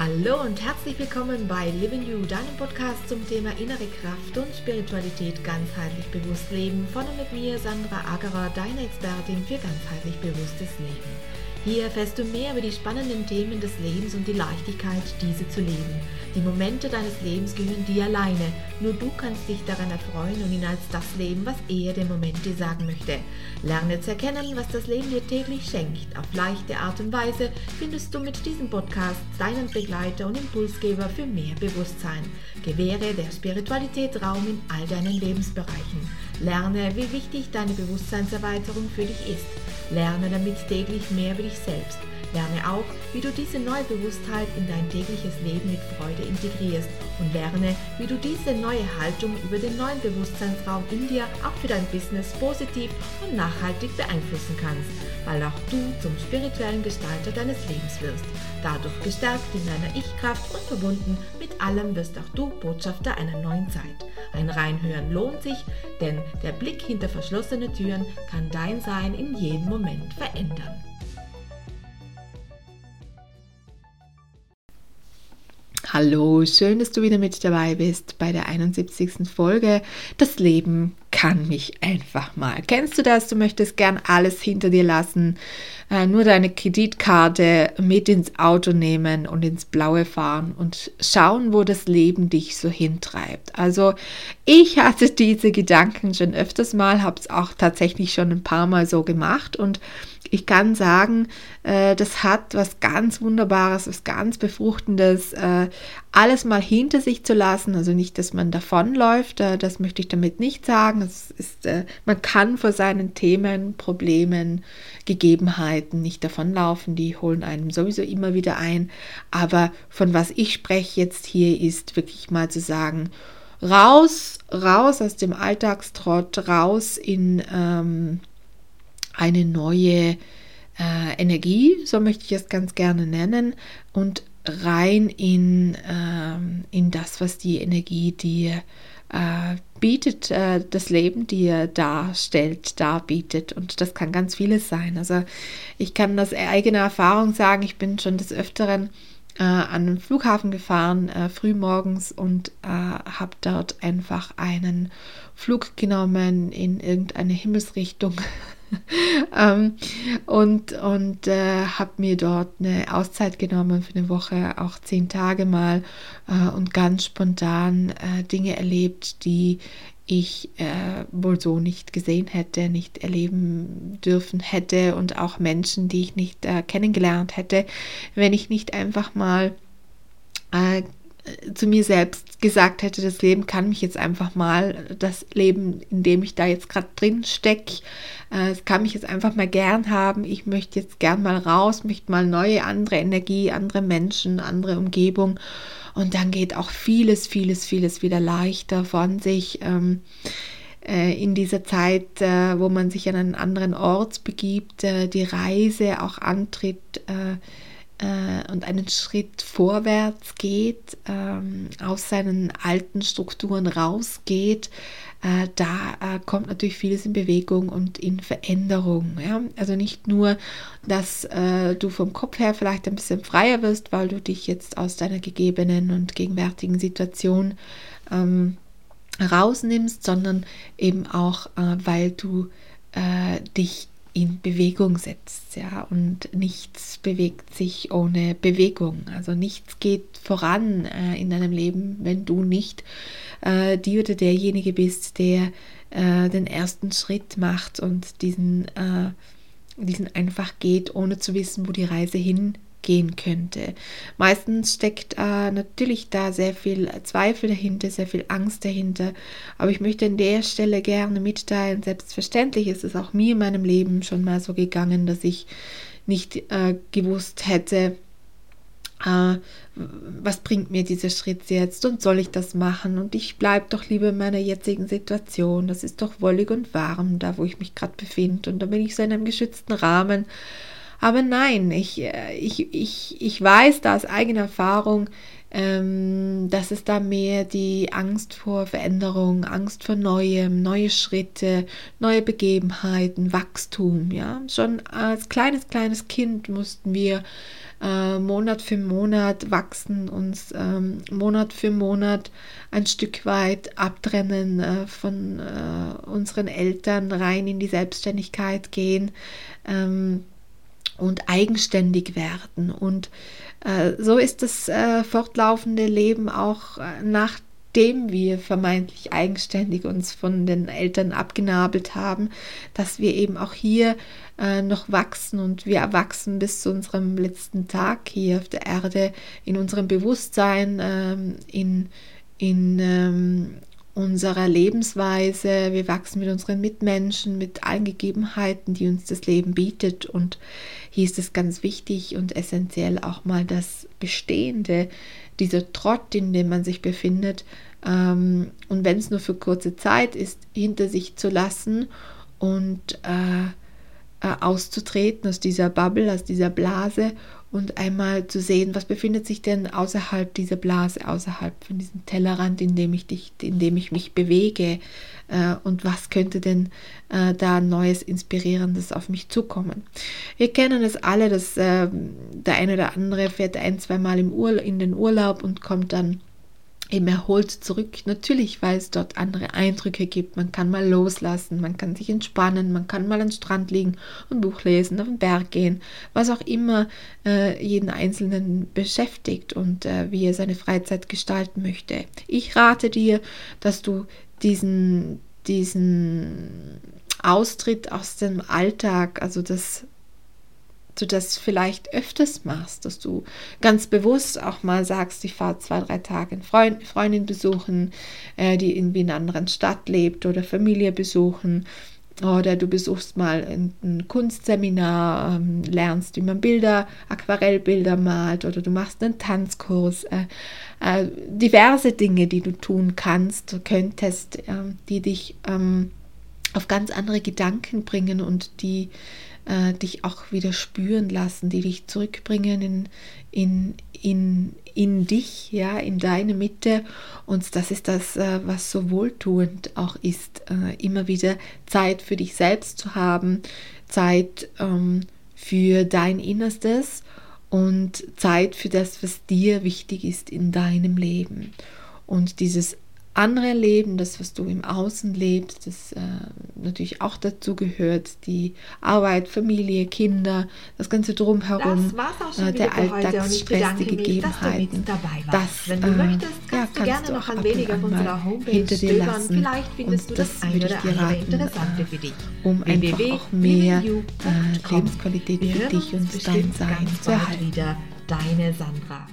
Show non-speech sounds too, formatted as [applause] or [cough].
Hallo und herzlich willkommen bei Living You, deinem Podcast zum Thema innere Kraft und Spiritualität ganzheitlich bewusst leben. Von und mit mir, Sandra Agerer, deine Expertin für ganzheitlich bewusstes Leben. Hier erfährst du mehr über die spannenden Themen des Lebens und die Leichtigkeit, diese zu leben. Die Momente deines Lebens gehören dir alleine. Nur du kannst dich daran erfreuen und ihn als das leben, was er dem Moment dir sagen möchte. Lerne zu erkennen, was das Leben dir täglich schenkt. Auf leichte Art und Weise findest du mit diesem Podcast deinen Begleiter und Impulsgeber für mehr Bewusstsein. Gewähre der Spiritualität Raum in all deinen Lebensbereichen. Lerne, wie wichtig deine Bewusstseinserweiterung für dich ist. Lerne damit täglich mehr über dich selbst. Lerne auch, wie du diese neue Bewusstheit in dein tägliches Leben mit Freude integrierst und lerne, wie du diese neue Haltung über den neuen Bewusstseinsraum in dir auch für dein Business positiv und nachhaltig beeinflussen kannst, weil auch du zum spirituellen Gestalter deines Lebens wirst. Dadurch gestärkt in deiner Ich-Kraft und verbunden mit allem wirst auch du Botschafter einer neuen Zeit. Ein Reinhören lohnt sich, denn der Blick hinter verschlossene Türen kann dein Sein in jedem Moment verändern. Hallo, schön, dass du wieder mit dabei bist bei der 71. Folge. Das Leben kann mich einfach mal. Kennst du das? Du möchtest gern alles hinter dir lassen, äh, nur deine Kreditkarte mit ins Auto nehmen und ins Blaue fahren und schauen, wo das Leben dich so hintreibt. Also ich hatte diese Gedanken schon öfters mal, habe es auch tatsächlich schon ein paar Mal so gemacht und ich kann sagen, äh, das hat was ganz Wunderbares, was ganz Befruchtendes, äh, alles mal hinter sich zu lassen. Also nicht, dass man davonläuft, äh, das möchte ich damit nicht sagen. Es ist, äh, man kann vor seinen Themen, Problemen, Gegebenheiten nicht davonlaufen. Die holen einem sowieso immer wieder ein. Aber von was ich spreche jetzt hier ist wirklich mal zu sagen, raus, raus aus dem Alltagstrott, raus in ähm, eine neue äh, Energie, so möchte ich es ganz gerne nennen, und rein in, äh, in das, was die Energie dir äh, bietet, äh, das Leben dir darstellt, darbietet. Und das kann ganz vieles sein. Also ich kann aus eigener Erfahrung sagen, ich bin schon des Öfteren äh, an den Flughafen gefahren, äh, früh morgens und äh, habe dort einfach einen Flug genommen in irgendeine Himmelsrichtung [laughs] [laughs] ähm, und und äh, habe mir dort eine Auszeit genommen für eine Woche, auch zehn Tage mal äh, und ganz spontan äh, Dinge erlebt, die ich äh, wohl so nicht gesehen hätte, nicht erleben dürfen hätte und auch Menschen, die ich nicht äh, kennengelernt hätte, wenn ich nicht einfach mal äh, zu mir selbst gesagt hätte, das Leben kann mich jetzt einfach mal, das Leben, in dem ich da jetzt gerade drin stecke, äh, es kann mich jetzt einfach mal gern haben. Ich möchte jetzt gern mal raus, möchte mal neue, andere Energie, andere Menschen, andere Umgebung. Und dann geht auch vieles, vieles, vieles wieder leichter von sich. Ähm, äh, in dieser Zeit, äh, wo man sich an einen anderen Ort begibt, äh, die Reise auch antritt, äh, äh, und einen Schritt vorwärts geht, ähm, aus seinen alten Strukturen rausgeht, äh, da äh, kommt natürlich vieles in Bewegung und in Veränderung. Ja? Also nicht nur, dass äh, du vom Kopf her vielleicht ein bisschen freier wirst, weil du dich jetzt aus deiner gegebenen und gegenwärtigen Situation ähm, rausnimmst, sondern eben auch, äh, weil du äh, dich in Bewegung setzt, ja, und nichts bewegt sich ohne Bewegung. Also nichts geht voran äh, in deinem Leben, wenn du nicht äh, die oder derjenige bist, der äh, den ersten Schritt macht und diesen, äh, diesen einfach geht, ohne zu wissen, wo die Reise hin gehen könnte. Meistens steckt äh, natürlich da sehr viel Zweifel dahinter, sehr viel Angst dahinter. Aber ich möchte an der Stelle gerne mitteilen, selbstverständlich ist es auch mir in meinem Leben schon mal so gegangen, dass ich nicht äh, gewusst hätte, äh, was bringt mir dieser Schritt jetzt und soll ich das machen und ich bleibe doch lieber in meiner jetzigen Situation, das ist doch wollig und warm, da wo ich mich gerade befinde und da bin ich so in einem geschützten Rahmen aber nein, ich, äh, ich, ich, ich weiß da aus eigener Erfahrung, ähm, dass es da mehr die Angst vor Veränderung, Angst vor Neuem, neue Schritte, neue Begebenheiten, Wachstum. Ja, schon als kleines kleines Kind mussten wir äh, Monat für Monat wachsen, uns ähm, Monat für Monat ein Stück weit abtrennen äh, von äh, unseren Eltern, rein in die Selbstständigkeit gehen ähm, und eigenständig werden. Und äh, so ist das äh, fortlaufende Leben auch äh, nach nachdem wir vermeintlich eigenständig uns von den Eltern abgenabelt haben, dass wir eben auch hier äh, noch wachsen und wir erwachsen bis zu unserem letzten Tag hier auf der Erde in unserem Bewusstsein, ähm, in, in ähm, unserer Lebensweise, wir wachsen mit unseren Mitmenschen, mit allen Gegebenheiten, die uns das Leben bietet. Und hier ist es ganz wichtig und essentiell auch mal das Bestehende dieser Trott, in dem man sich befindet, ähm, und wenn es nur für kurze Zeit ist, hinter sich zu lassen und äh, äh, auszutreten aus dieser Bubble, aus dieser Blase und einmal zu sehen, was befindet sich denn außerhalb dieser Blase, außerhalb von diesem Tellerrand, in dem ich, dich, in dem ich mich bewege äh, und was könnte denn äh, da Neues, Inspirierendes auf mich zukommen. Wir kennen es alle, dass äh, der eine oder andere fährt ein, zweimal im Ur in den Urlaub und kommt dann eben erholt zurück. Natürlich, weil es dort andere Eindrücke gibt. Man kann mal loslassen, man kann sich entspannen, man kann mal am Strand liegen und Buch lesen, auf den Berg gehen, was auch immer äh, jeden Einzelnen beschäftigt und äh, wie er seine Freizeit gestalten möchte. Ich rate dir, dass du diesen, diesen Austritt aus dem Alltag, also das du das vielleicht öfters machst, dass du ganz bewusst auch mal sagst, ich fahre zwei, drei Tage eine Freund, Freundin besuchen, äh, die irgendwie in einer anderen Stadt lebt oder Familie besuchen oder du besuchst mal ein, ein Kunstseminar, ähm, lernst, wie man Bilder, Aquarellbilder malt oder du machst einen Tanzkurs. Äh, äh, diverse Dinge, die du tun kannst, könntest, äh, die dich ähm, auf ganz andere Gedanken bringen und die äh, dich auch wieder spüren lassen, die dich zurückbringen in, in, in, in dich, ja, in deine Mitte. Und das ist das, äh, was so wohltuend auch ist, äh, immer wieder Zeit für dich selbst zu haben, Zeit ähm, für dein Innerstes und Zeit für das, was dir wichtig ist in deinem Leben. Und dieses andere Leben, das, was du im Außen lebst, das äh, natürlich auch dazu gehört, die Arbeit, Familie, Kinder, das Ganze drumherum, äh, der Alltagsstress, die Gegebenheiten. Das, Wenn du äh, möchtest, kannst ja, du gerne noch ein wenig auf unserer Homepage hinter dir lassen. Vielleicht findest und du das, das würde ich dir raten, um einfach auch mehr äh, Lebensqualität für dich und dein Sein zu erhalten. Deine Sandra.